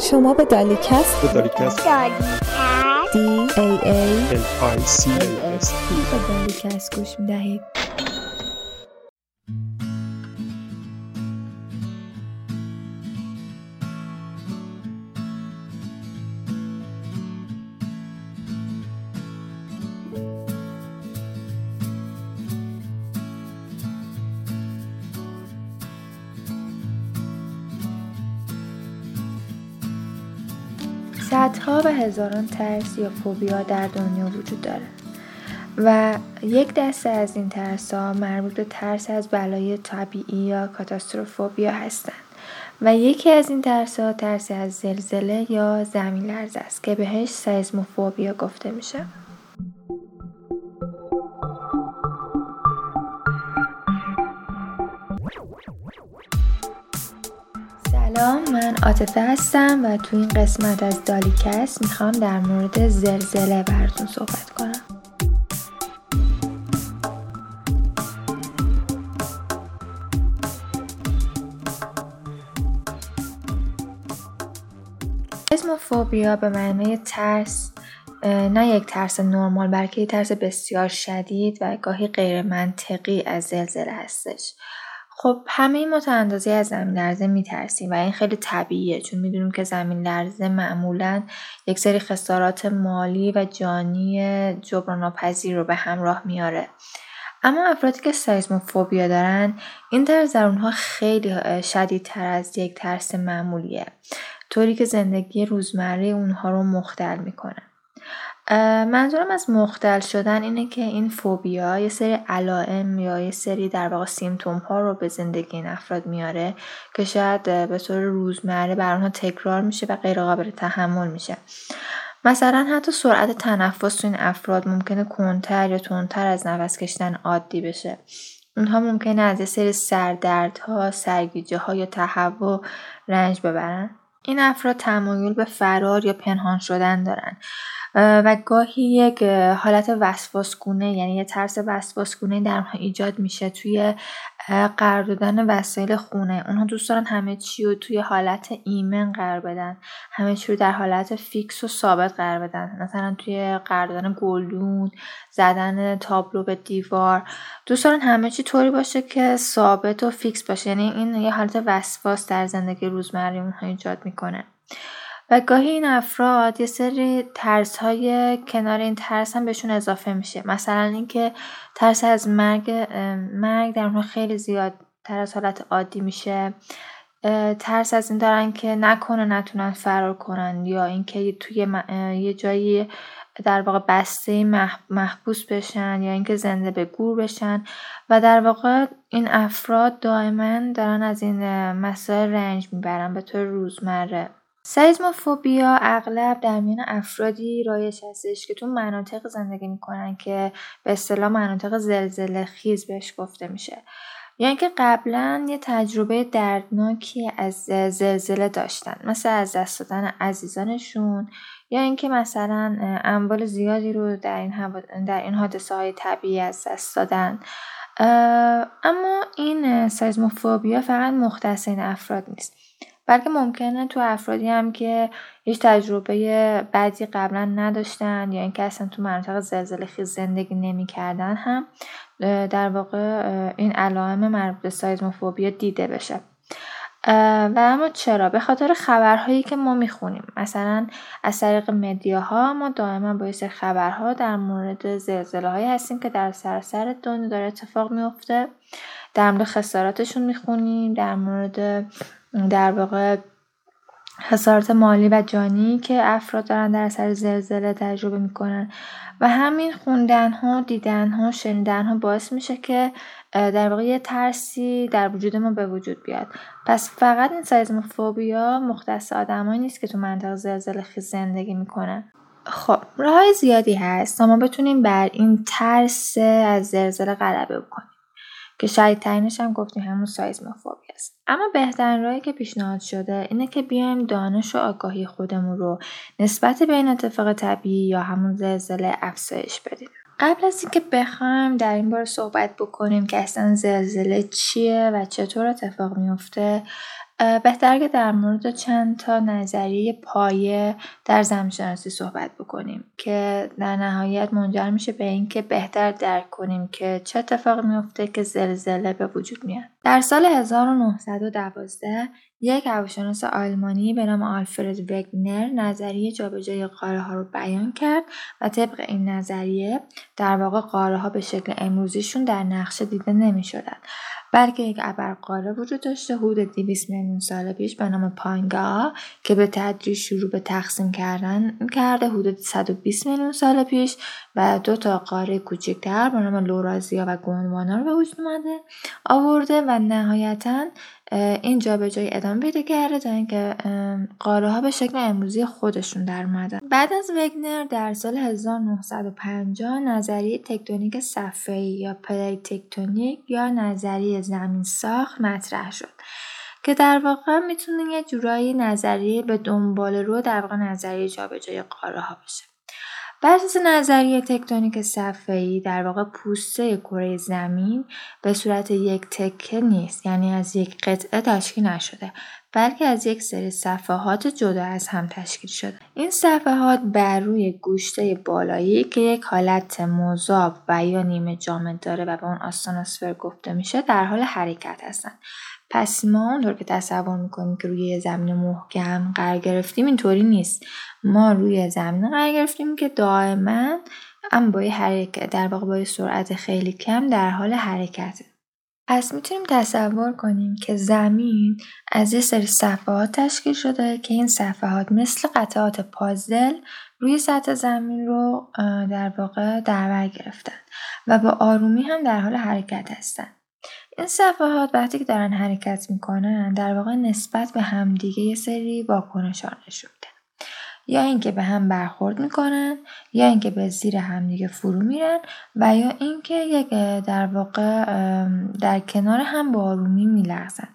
شما به دالیکست به دالیکست. دی ای ای L I C A S به دالیکست گوش می‌دهید. هزاران ترس یا فوبیا در دنیا وجود داره. و یک دسته از این ترس ها مربوط به ترس از بلای طبیعی یا کاتاستروفوبیا هستند. و یکی از این ترس ها ترس از زلزله یا زمین لرز است که بهش سیزموفوبیا گفته میشه. سلام من عاطفه هستم و تو این قسمت از دالیکست می‌خوام در مورد زلزله براتون صحبت کنم. اسموفوبیا به معنای ترس نه یک ترس نرمال بلکه یک ترس بسیار شدید و گاهی غیر منطقی از زلزله هستش. خب همه ما تا از زمین لرزه میترسیم و این خیلی طبیعیه چون می‌دونیم که زمین لرزه معمولا یک سری خسارات مالی و جانی جبران ناپذیر رو به همراه میاره. اما افرادی که سایزموفوبیا دارن این ترس در اونها خیلی شدیدتر از یک ترس معمولیه طوری که زندگی روزمره اونها رو مختل می‌کنه. منظورم از مختل شدن اینه که این فوبیا یه سری علائم یا یه سری در واقع سیمتوم ها رو به زندگی این افراد میاره که شاید به طور روزمره بر آنها تکرار میشه و غیر قابل تحمل میشه. مثلا حتی سرعت تنفس تو این افراد ممکنه کنتر یا تندتر از نفس کشیدن عادی بشه. اونها ممکنه از یه سری سردردها، سرگیجه ها یا تهوع رنج ببرن. این افراد تمایل به فرار یا پنهان شدن دارن. و گاهی یک حالت وسواسگونه یعنی یه ترس وسواسگونه در اونها ایجاد میشه توی قرار دادن وسایل خونه. اونها دوست دارن همه چی رو توی حالت ایمن قرار بدن. همه چی رو در حالت فیکس و ثابت قرار بدن. مثلا توی قرار دادن گلدون زدن تابلو به دیوار. دوست دارن همه چی طوری باشه که ثابت و فیکس باشه. یعنی این یه حالت وسواس در زندگی روزمره اونها ایجاد می‌کنه. و گاهی این افراد یه سری ترس های کنار این ترس هم بهشون اضافه میشه. مثلا اینکه ترس از مرگ مرگ در اونها خیلی زیاد تر از حالت عادی میشه. ترس از این دارن که نکنه نتونن فرار کنن یا اینکه توی یه جایی در واقع بسته محبوس بشن یا اینکه زنده به گور بشن. و در واقع این افراد دائما دارن از این مسائل رنج می‌برن. به طور روزمره. سیزموفوبیا اغلب در میان افرادی رایج هستش که تو مناطق زندگی می‌کنن که به اصطلاح مناطق زلزله خیز بهش گفته میشه. یا اینکه قبلا یه تجربه دردناکی از زلزله داشتن مثل از دست دادن عزیزانشون یا اینکه مثلا اموال زیادی رو در این, در این حادثه های طبیعی از دست دادن. اما این سیزموفوبیا فقط مختص این افراد نیست. بلکه ممکنه تو افرادی هم که هیچ تجربه بدی قبلا نداشتن یا اینکه اصلا تو مناطق زلزله خیز زندگی نمی‌کردن هم در واقع این علائم مربوط به سایزموفوبیا دیده بشه. و اما چرا؟ به خاطر خبرهایی که ما می‌خونیم. مثلا از طریق مدیاها ما دائما با سری خبرها در مورد زلزله هایی هستیم که در سراسر دنیا داره اتفاق میفته در مورد خساراتشون می‌خونیم. در مورد در واقع خسارات مالی و جانی که افراد دارن در اثر زلزله تجربه می‌کنن. و همین خوندن ها دیدن ها شنیدن ها باعث میشه که در واقع یه ترسی در وجود ما به وجود بیاد. پس فقط این سایزموفوبیا مختص آدمایی نیست که تو منطقه زلزله خیز زندگی می‌کنن. خب راه زیادی هست تا ما بتونیم بر این ترس از زلزله غلبه بکنیم. که شدیدترینش هم گفتیم همون سایزموفوبیا است. اما بهترین راهی که پیشنهاد شده اینه که بیایم دانش و آگاهی خودمون رو نسبت به این اتفاق طبیعی یا همون زلزله افزایش بدیم. قبل از اینکه بخوایم در این باره صحبت بکنیم که اصلا زلزله چیه و چطور اتفاق میفته بهتر که در مورد چند تا نظریه پایه در زمینشناسی صحبت بکنیم که در نهایت منجر میشه به اینکه بهتر درک کنیم که چه اتفاقی میفته که زلزله به وجود میاد. در سال 1912 یک هواشناس آلمانی به نام آلفرد وگنر نظریه جابجایی قاره ها رو بیان کرد و طبق این نظریه در واقع قاره ها به شکل امروزیشون در نقشه دیده نمی شدن بلکه یک ابرقاره وجود داشته حدود 200 میلیون سال پیش به نام پانگا که به تدریج شروع به تقسیم کردن کرده حدود 120 میلیون سال پیش و دو تا قاره کوچکتر به نام لورازیا و گوندوانا رو به وجود اومده آورده و نهایتا این جابجایی ادامه پیدا کرده تا اینکه قاره ها به شکل امروزی خودشون در اومدن. بعد از وگنر در سال 1950 نظریه تکتونیک صفحه‌ای یا plate tectonic یا نظریه زمین ساخت مطرح شد که در واقع می‌تونه یه جورایی نظریه به دنبال رو در واقع نظریه جابجایی قاره ها بشه بر اساس نظریه تکتونیک صفحه‌ای در واقع پوسته کره زمین به صورت یک تکه نیست یعنی از یک قطعه تشکیل نشده بلکه از یک سری صفحات جدا از هم تشکیل شده. این صفحات بر روی گوشته بالایی که یک حالت مذاب و یا نیمه جامد داره و به اون آستانوسفر گفته میشه در حال حرکت هستند. پس ما اونطور که تصور می‌کنیم که روی زمین محکم قرار گرفتیم اینطوری نیست. ما روی زمین قرار گرفتیم که دائما اما با حرکت در واقع با سرعت خیلی کم در حال حرکته پس می‌تونیم تصور کنیم که زمین از یه سری صفحات تشکیل شده که این صفحات مثل قطعات پازل روی سطح زمین رو در واقع در گرفتن و با آرومی هم در حال حرکت هستن. این صفحات وقتی که دارن حرکت می‌کنن در واقع نسبت به همدیگه یه سری واکنشان نشون یا اینکه به هم برخورد می‌کنن یا اینکه به زیر همدیگه فرو میرن و یا اینکه یک در واقع در کنار هم با آرومی میلغزن.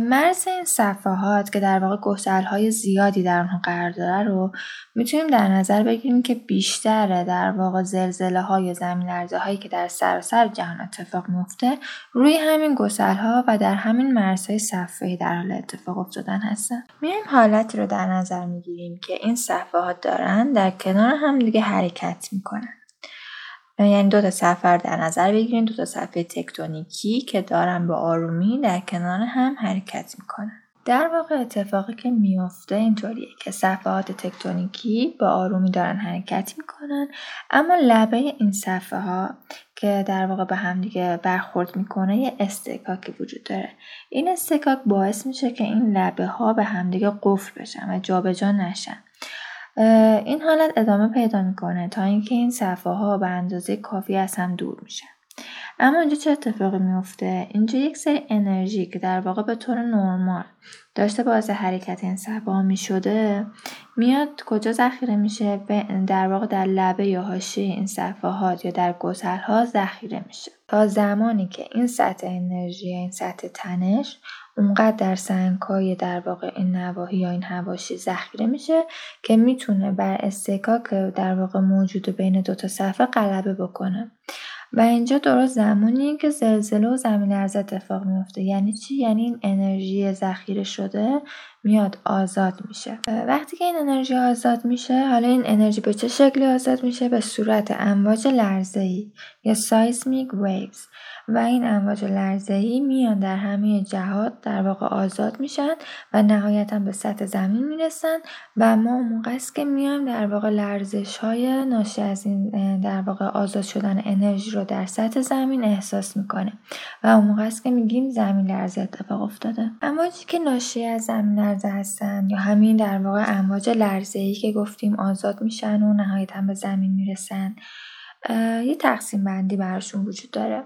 مرز این صفحات که در واقع گسل های زیادی در اونها قرار داره رو می‌تونیم در نظر بگیریم که بیشتر در واقع زلزله های زمین لرزه هایی که در سراسر جهان اتفاق میفته روی همین گسل ها و در همین مرزهای صفحه در حال اتفاق افتادن هستن. میایم حالتی رو در نظر می‌گیریم که این صفحات دارن در کنار هم دیگه حرکت می‌کنن. یعنی دو تا صفحه در نظر بگیریم دو تا صفحه تکتونیکی که دارن به آرومی در کنار هم حرکت می‌کنن. در واقع اتفاقی که میافته اینطوریه که صفحات تکتونیکی با آرومی دارن حرکت می‌کنن اما لبه این صفحه ها که در واقع به هم دیگه برخورد می‌کنه یه استکاکی وجود داره. این استکاک باعث میشه که این لبه ها به همدیگه قفل بشن و جابجا نشن. این حالت ادامه پیدا می‌کنه تا اینکه این صفحه ها به اندازه کافی از هم دور میشن. اما اینجا چه اتفاقی میفته؟ اینجا یک سری انرژی که در واقع به طور نرمال داشته باعث حرکت این صفحه می شده میاد کجا ذخیره میشه؟ در واقع در لبه یا حاشیه این صفحات یا در گسل ها ذخیره میشه. تا زمانی که این سطح انرژی این سطح تنش اونقدر در سنگهای در واقع این نواحی یا این هواشی ذخیره میشه که می‌تونه بر اصطکاک در واقع موجود بین دو تا صفحه غلبه بکنه. و اینجا درست زمانی که زلزله و زمین لرزه اتفاق میفته. یعنی چی؟ یعنی این انرژی ذخیره شده میاد آزاد میشه. وقتی که این انرژی آزاد میشه حالا این انرژی به چه شکلی آزاد میشه؟ به صورت امواج لرزه ای یا seismic waves و این امواج ای میان در همه جهات در واقع آزاد میشن و نهایتا به سطح زمین می‌رسن و ما اون است که میایم در واقع لرزش های ناشی از این در واقع آزاد شدن انرژی رو در سطح زمین احساس می‌کنه و اون موقع است که میگیم زمین لرزه اتفاق افتاده. امواجی که ناشی از زمین لرزه هستن یا همین در واقع امواج لرزه ای که گفتیم آزاد میشن و نهایتا به زمین می‌رسن یه تقسیم بندی براشون وجود داره.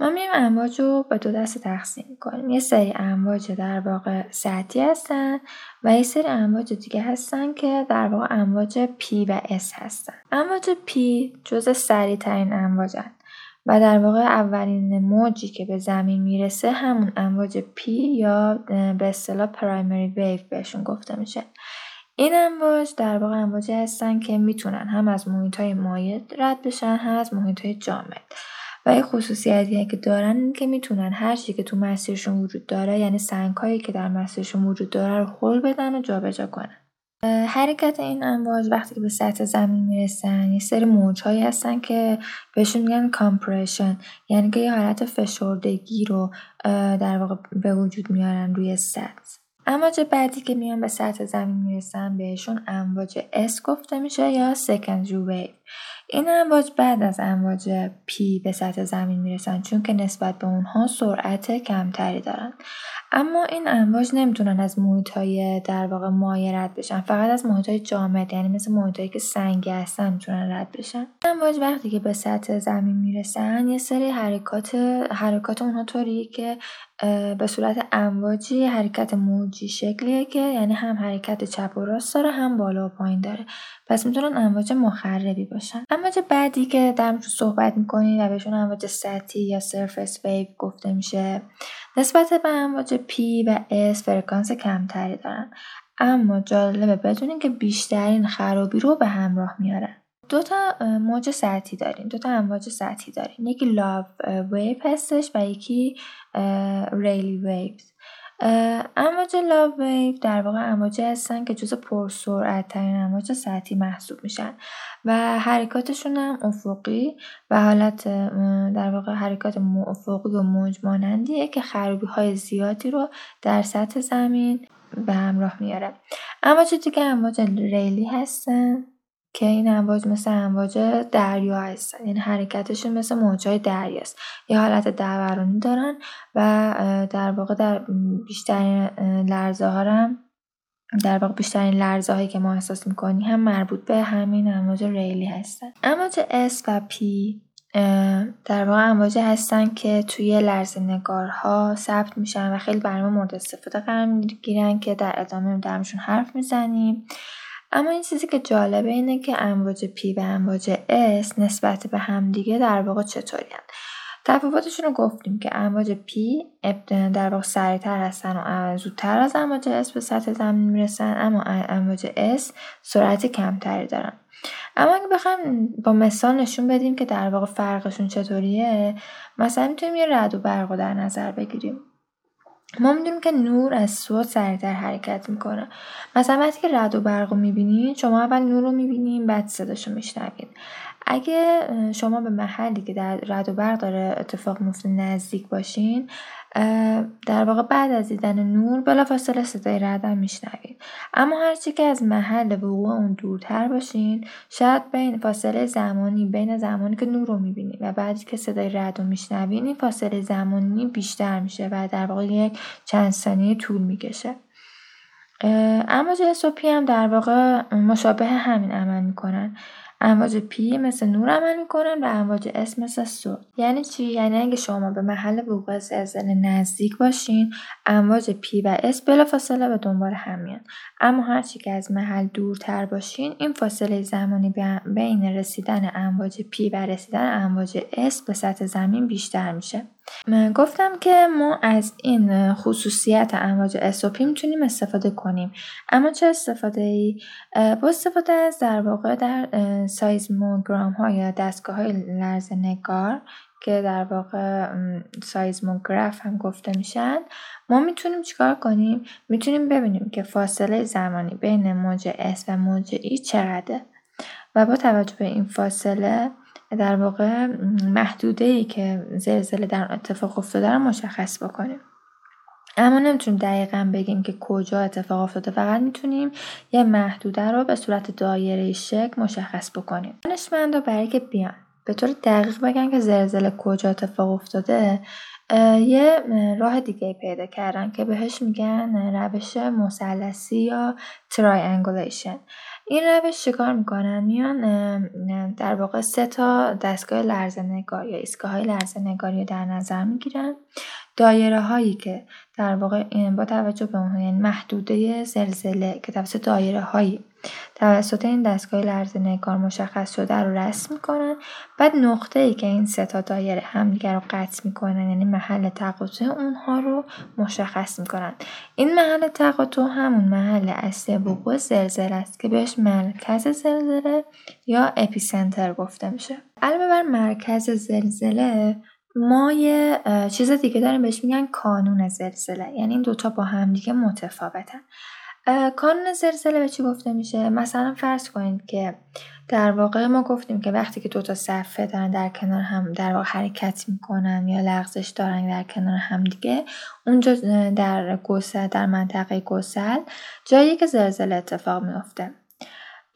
ما میایم امواج رو به دو دسته تقسیم می‌کنیم. یه سری امواج در واقع سطحی هستن و یه سری امواج دیگه هستن که در واقع امواج P و S هستن. امواج P جز سریع ترین امواجن و در واقع اولین موجی که به زمین می‌رسه همون امواج P یا به اصطلاح پرایمری ویو بهشون گفته میشه. این امواج در واقع امواجی هستن که می‌تونن هم از محیط های مایع رد بشن هم از محیط های جامد. و یه خصوصیتی که دارن این که می‌تونن هر چی که تو مسیرشون وجود داره یعنی سنگهایی که در مسیرشون وجود داره رو خل بدن و جابجا کنن. حرکت این امواج وقتی که به سطح زمین می‌رسن یه سری موجهایی هستن که بهشون میگن کامپرشن یعنی که یه حالت فشردگی رو در واقع به وجود میارن روی سطح. امواج بعدی که میان به سطح زمین می‌رسن بهشون امواج S گفته میشه یا secondary wave. این امواج بعد از امواج P به سطح زمین می‌رسن چون که نسبت به اونها سرعت کمتری دارن. اما این امواج نمی‌تونن از محیط های در واقع مایع رد بشن. فقط از محیط های جامد یعنی مثل محیط که سنگی هستن می‌تونن رد بشن. امواج وقتی که به سطح زمین می‌رسن یه سری حرکات حرکات اونها طوریه که به صورت امواجی حرکت موجی شکلیه که یعنی هم حرکت چپ و راست داره هم بالا و پایین داره. پس می‌تونن امواج مخربی باشن. امواج بعدی که در صحبت می‌کنیم و بهشون امواج سطحی یا surface wave گفته میشه. نسبت به امواج P و S فرکانس کمتری دارن. اما جالبه بدونین که بیشترین خرابی رو به همراه میارن. دو تا موج سطحی داریم. دو تا امواج سطحی داریم. یکی Love wave هستش و یکی Rayleigh waves امواج لاو ویو در واقع امواجی هستن که جز پرسرعت ترین امواج سطحی محسوب میشن و حرکاتشون هم افقی و حالت در واقع حرکات افقی و موج مانندیه که خرابی های زیادی رو در سطح زمین به همراه میاره. امواج دیگه امواج ریلی هستن. که این امواج مثل امواج دریا هستن یعنی حرکتشون مثل موجهای دریاست یه حالت دورانی دارن و در واقع در بیشترین لرزه ها هم در واقع بیشترین لرزه هایی که ما احساس می‌کنیم هم مربوط به همین امواج ریلی هستن. امواج S و P در واقع امواجی هستن که توی لرزه نگارها ثبت میشن و خیلی برای مورد استفاده قرار می‌گیرن که در ادامه درمشون حرف می‌زنیم. اما این چیزی که جالبه اینه که امواج P و امواج S نسبت به همدیگه در واقع چطوری هن. تفاوتشون رو گفتیم که امواج P در واقع سریعتر هستن و زودتر از امواج S به سطح زمین می‌رسن اما امواج S سرعت کمتری دارن اما اگه بخوایم با مثال نشون بدیم که در واقع فرقشون چطوریه مثلا می‌تونیم یه رد و برق در نظر بگیریم ما می‌دونیم که نور از صوت سریعتر حرکت می‌کنه. مثلا وقتی که رد و برق رو می‌بینید شما اول نور رو می‌بینید بعد صداشو میشنوید اگه شما به محلی که در رد و برق داره اتفاق میفته نزدیک باشین در واقع بعد از دیدن نور بلافاصله صدای رعدم میشنوید. اما هرچی که از محل وقوع اون دورتر باشین شاید بین فاصله زمانی بین زمانی که نور رو می‌بینید و بعدی که صدای رد رو میشنوید این فاصله زمانی بیشتر میشه و در واقع یک چند ثانیه طول می‌کشه. اما جسوپی هم در واقع مشابه همین عمل می‌کنن. امواج P مثل نور عمل می‌کنن و امواج S مثل صوت. یعنی چی؟ یعنی اگه شما به محل وقوع زلزله نزدیک باشین امواج P و S فاصله به دنبال هم میان. اما هرچی که از محل دورتر باشین این فاصله زمانی بین رسیدن امواج P و رسیدن امواج S به سطح زمین بیشتر میشه. من گفتم که ما از این خصوصیت امواج S و P می‌تونیم استفاده کنیم. اما چه استفاده ای؟ با استفاده از در واقع در سایزموگرام ها یا دستگاه های لرز نگار که در واقع سایزموگراف هم گفته میشن ما می‌تونیم چیکار کنیم؟ می‌تونیم ببینیم که فاصله زمانی بین موج S و موج E چقدره. و با توجه به این فاصله در واقع محدوده ای که زلزله در اتفاق افتاده رو مشخص بکنیم. اما نمی‌تونیم دقیقا بگیم که کجا اتفاق افتاده فقط می‌تونیم یه محدوده رو به صورت دایره شکل مشخص بکنیم. دانشمندا برای که بیان به طور دقیق بگن که زلزله کجا اتفاق افتاده یه راه دیگه پیدا کردن که بهش میگن روش مثلثی یا ترایانگولیشن این روش چیکار می‌کنن میان در واقع سه تا دستگاه لرزه نگار یا ایستگاه های لرزه نگاری در نظر می‌گیرن. دایره هایی که در واقع با توجه به اونها یعنی محدوده زلزله که توسط دایره هایی توسط این دستگاه لرزه نگار مشخص شده رو رسم می‌کنن. بعد نقطه ای که این سه تا دایره همدیگر رو قطع می‌کنن یعنی محل تقاطع اونها رو مشخص می‌کنن. این محل تقاطع همون محل اصلی وقوع زلزله است که بهش مرکز زلزله یا اپیسنتر گفته میشه. علاوه بر مرکز زلزله ما یه چیز دیگه داریم بهش میگن کانون زلزله. یعنی این دوتا با هم دیگه متفاوتن. کانون زلزله به چی گفته میشه؟ مثلا فرض کنید که در واقع ما گفتیم که وقتی که دو تا صفحه دارن در کنار هم در واقع حرکت می‌کنن یا لغزش دارن در کنار هم دیگه اونجا در گسل در منطقه گسل جایی که زلزله اتفاق میافته.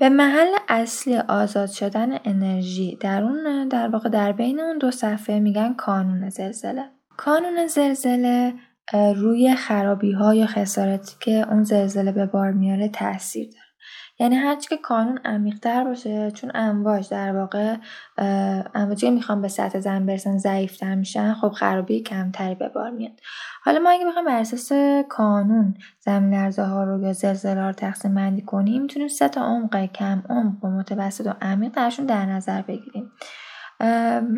به محل اصلی آزاد شدن انرژی در اون در واقع در بین اون دو صفحه میگن کانون زلزله. کانون زلزله روی خرابی ها یا خسارتی که اون زلزله به بار میاره تاثیر داره. یعنی هرچی که کانون عمیقتر باشه چون امواج در واقع امواجی که می‌خوام به سطح زمین برسن ضعیفتر میشن خب خرابی کمتری به بار میاد. حالا ما اگه بخوایم بر اساس کانون زمین لرزه ها رو یا زلزله رو تقسیم بندی کنیم می‌تونیم سه تا عمق کم عمق و متوسط و عمیق درشون در نظر بگیریم.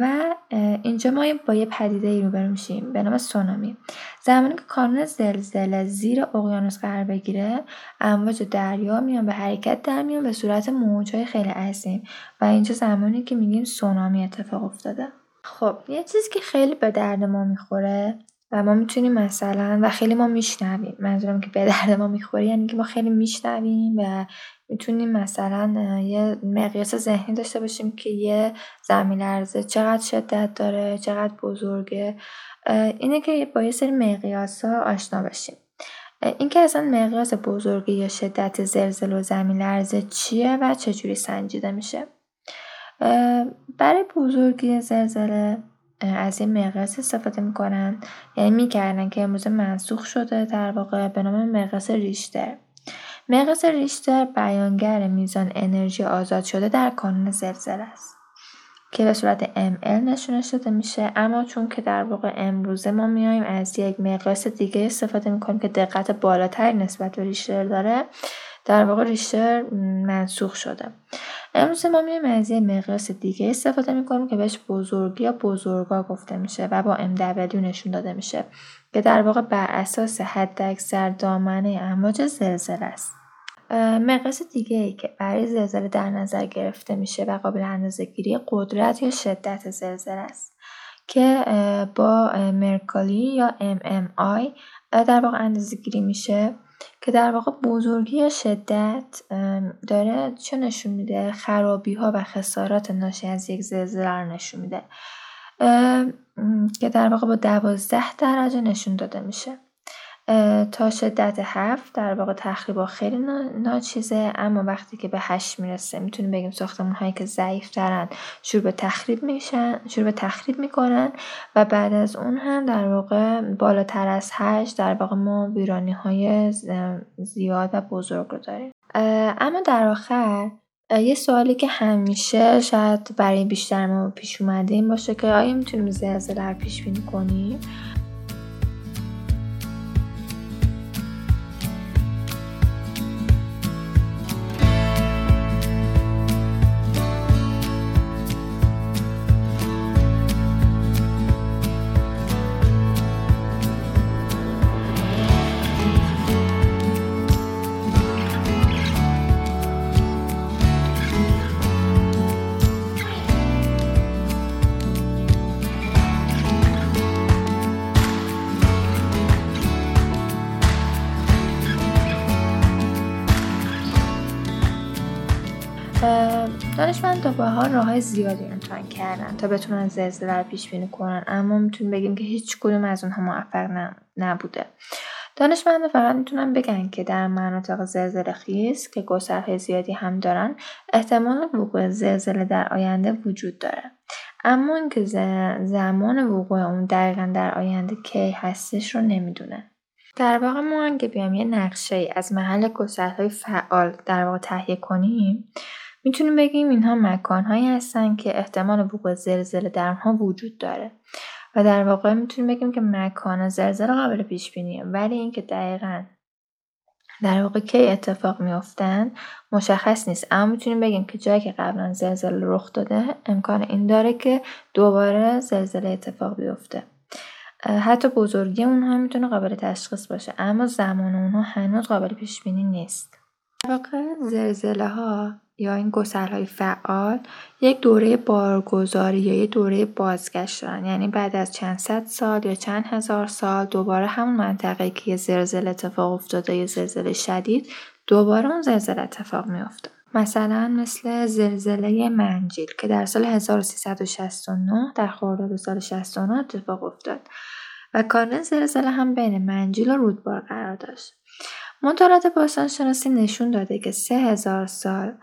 و اینجا ما با یه پدیده ای روبرو میشیم. به نام سونامی. زمانی که کانون زلزله زیر اقیانوس قرار بگیره امواج دریا میان به حرکت در میان به صورت موجهای خیلی عظیم. و اینجا زمانی که میگیم سونامی اتفاق افتاده. خب یه چیزی که خیلی به درد ما می‌خوره و ما می‌تونیم مثلا و خیلی ما میشنویم. منظورم که به درد ما می‌خوره یعنی که ما خیلی میشنویم و می‌تونیم مثلا یه مقیاس ذهنی داشته باشیم که یه زمین لرزه چقدر شدت داره چقدر بزرگه. اینه که با یه سری مقیاس ها آشنا باشیم. اینکه اصلا مقیاس بزرگی یا شدت زلزله و زمین لرزه چیه و چجوری سنجیده میشه؟ برای بزرگی زلزله از این مقیاس استفاده می‌کنن. یعنی می‌کردن که امروزه منسوخ شده در واقع به نام مقیاس ریشتر. مقیاس ریشتر بیانگر میزان انرژی آزاد شده در کانون زلزله است که به صورت ML نشون شده میشه. اما چون که در واقع امروزه ما میایم از یک مقیاس دیگه استفاده می‌کنیم که دقت بالاتری نسبت به ریشتر داره در واقع ریشتر منسوخ شده. امروز ما میایم از یه مقیاس دیگه استفاده می‌کنیم که بهش بزرگی یا بزرگا گفته میشه و با MW نشون داده میشه که در واقع بر اساس حداکثر دامنه امواج زلزله است. مقیاس دیگه ای که برای زلزله در نظر گرفته میشه و قابل اندازه گیری قدرت یا شدت زلزله است که با مرکالی یا MMI در واقع اندازه گیری میشه. که در واقع بزرگی شدت داره چه نشون میده؟ خرابی ها و خسارات ناشی از یک زلزله رو نشون میده. که در واقع با دوازده درجه نشون داده میشه. تا شدت هفت در واقع تخریبا خیلی ناچیزه اما وقتی که به هشت می‌رسه می‌تونیم بگیم ساختمون هایی که ضعیف ترن شروع به تخریب میشن شروع به تخریب می‌کنن و بعد از اون هم در واقع بالاتر از هشت در واقع ما ویرانی های زیاد و بزرگ رو داریم. اما در آخر یه سوالی که همیشه شاید برای بیشتر ما پیش اومده این باشه که آیا می‌تونیم زلزله رو پیش بینی کنیم؟ تا ها راه های زیادی امتحان کردن تا بتونن زلزله رو پیش بینی کنن. اما می‌تونیم بگیم که هیچ کدوم از اونها موفق نبوده. دانشمند فقط می‌تونن بگن که در مناطق زلزله خیز که گسترهای زیادی هم دارن احتمال وقوع زلزله در آینده وجود داره. اما اینکه زمان وقوع اون دقیقا در آینده کی هستش رو نمی‌دونه. در واقع ما اگه بیام یه نقشه از محل گسترهای فعال در واقع تهیه کنیم می‌تونیم بگیم اینها مکانهایی هستن که احتمال وقوع زلزله در آنها وجود داره. و در واقع می‌تونیم بگیم که مکان زلزله قابل پیش بینیه ولی اینکه دقیقا در واقع کی اتفاق میافتن مشخص نیست. اما می‌تونیم بگیم که جایی که قبلا زلزله رخ داده امکان این داره که دوباره زلزله اتفاق بیفته. حتی بزرگی اونها می‌تونه قابل تشخیص باشه اما زمان اونها هنوز قابل پیش بینی نیست. در واقع زلزله ها یا این گسل های فعال یک دوره بارگذاری یا یک دوره بازگشت دارن یعنی بعد از چند صد سال یا چند هزار سال دوباره همون منطقه که یه زلزله اتفاق افتاده یا زلزله شدید دوباره اون زلزله اتفاق میافته. مثلا مثل زلزله منجیل که در سال 1369 در خرداد سال 69 اتفاق افتاد و کانون زلزله هم بین منجیل و رودبار قرار داشت. مطالعات باستانشناسی نشون داده که سه هزار سال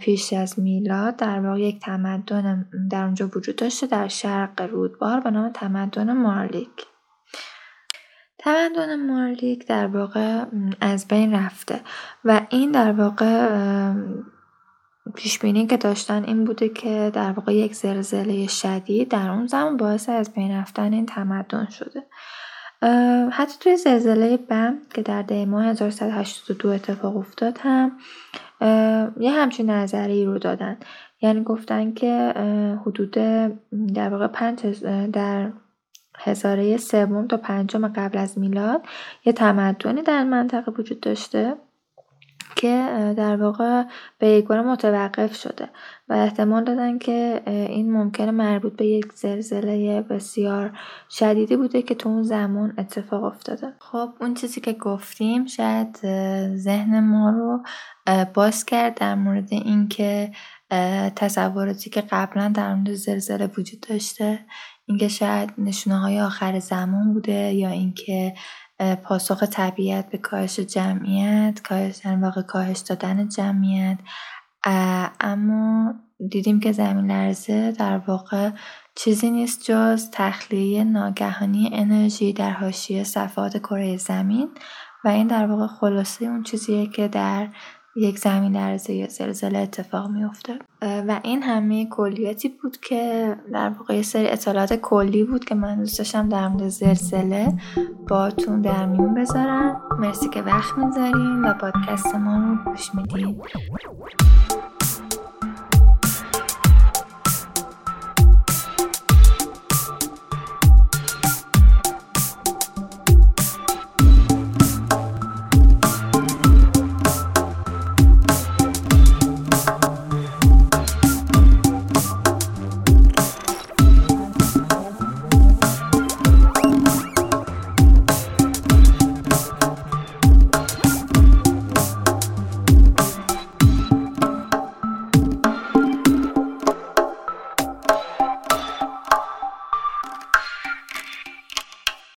پیش از میلاد در واقع یک تمدن در اونجا وجود داشته در شرق رودبار به نام تمدن مارلیک. تمدن مارلیک در واقع از بین رفته و این در واقع پیش بینی که داشتن این بوده که در واقع یک زلزله شدید در اون زمان باعث از بین رفتن این تمدن شده. حتی توی زلزله بم که در دی ماه 1182 اتفاق افتاد هم یه همچین نظری رو دادن. یعنی گفتن که حدود در واقع پنج در هزاره سوم تا پنجم قبل از میلاد یه تمدنی در منطقه وجود داشته. که در واقع به یک متوقف شده و احتمال دادن که این ممکنه مربوط به یک زلزله بسیار شدیدی بوده که تو اون زمان اتفاق افتاده. خب اون چیزی که گفتیم شاید ذهن ما رو باز کرد در مورد اینکه تصوراتی که قبلا در مورد زلزله وجود داشته اینکه شاید نشونه های آخر زمان بوده یا اینکه پاسخ طبیعت به کاهش جمعیت کاهش در واقع کاهش دادن جمعیت. اما دیدیم که زمین لرزه در واقع چیزی نیست جز تخلیه ناگهانی انرژی در حاشیه صفحات کره زمین و این در واقع خلاصه اون چیزیه که در یک زمین لرزه یا زلزله اتفاق میفته و این همه کلیاتی بود که در واقع یه سری اطلاعات کلی بود که من دوست داشتم در مورد زلزله باتون در میون بذارم. مرسی که وقت می‌ذارین و پادکست ما رو گوش میدین.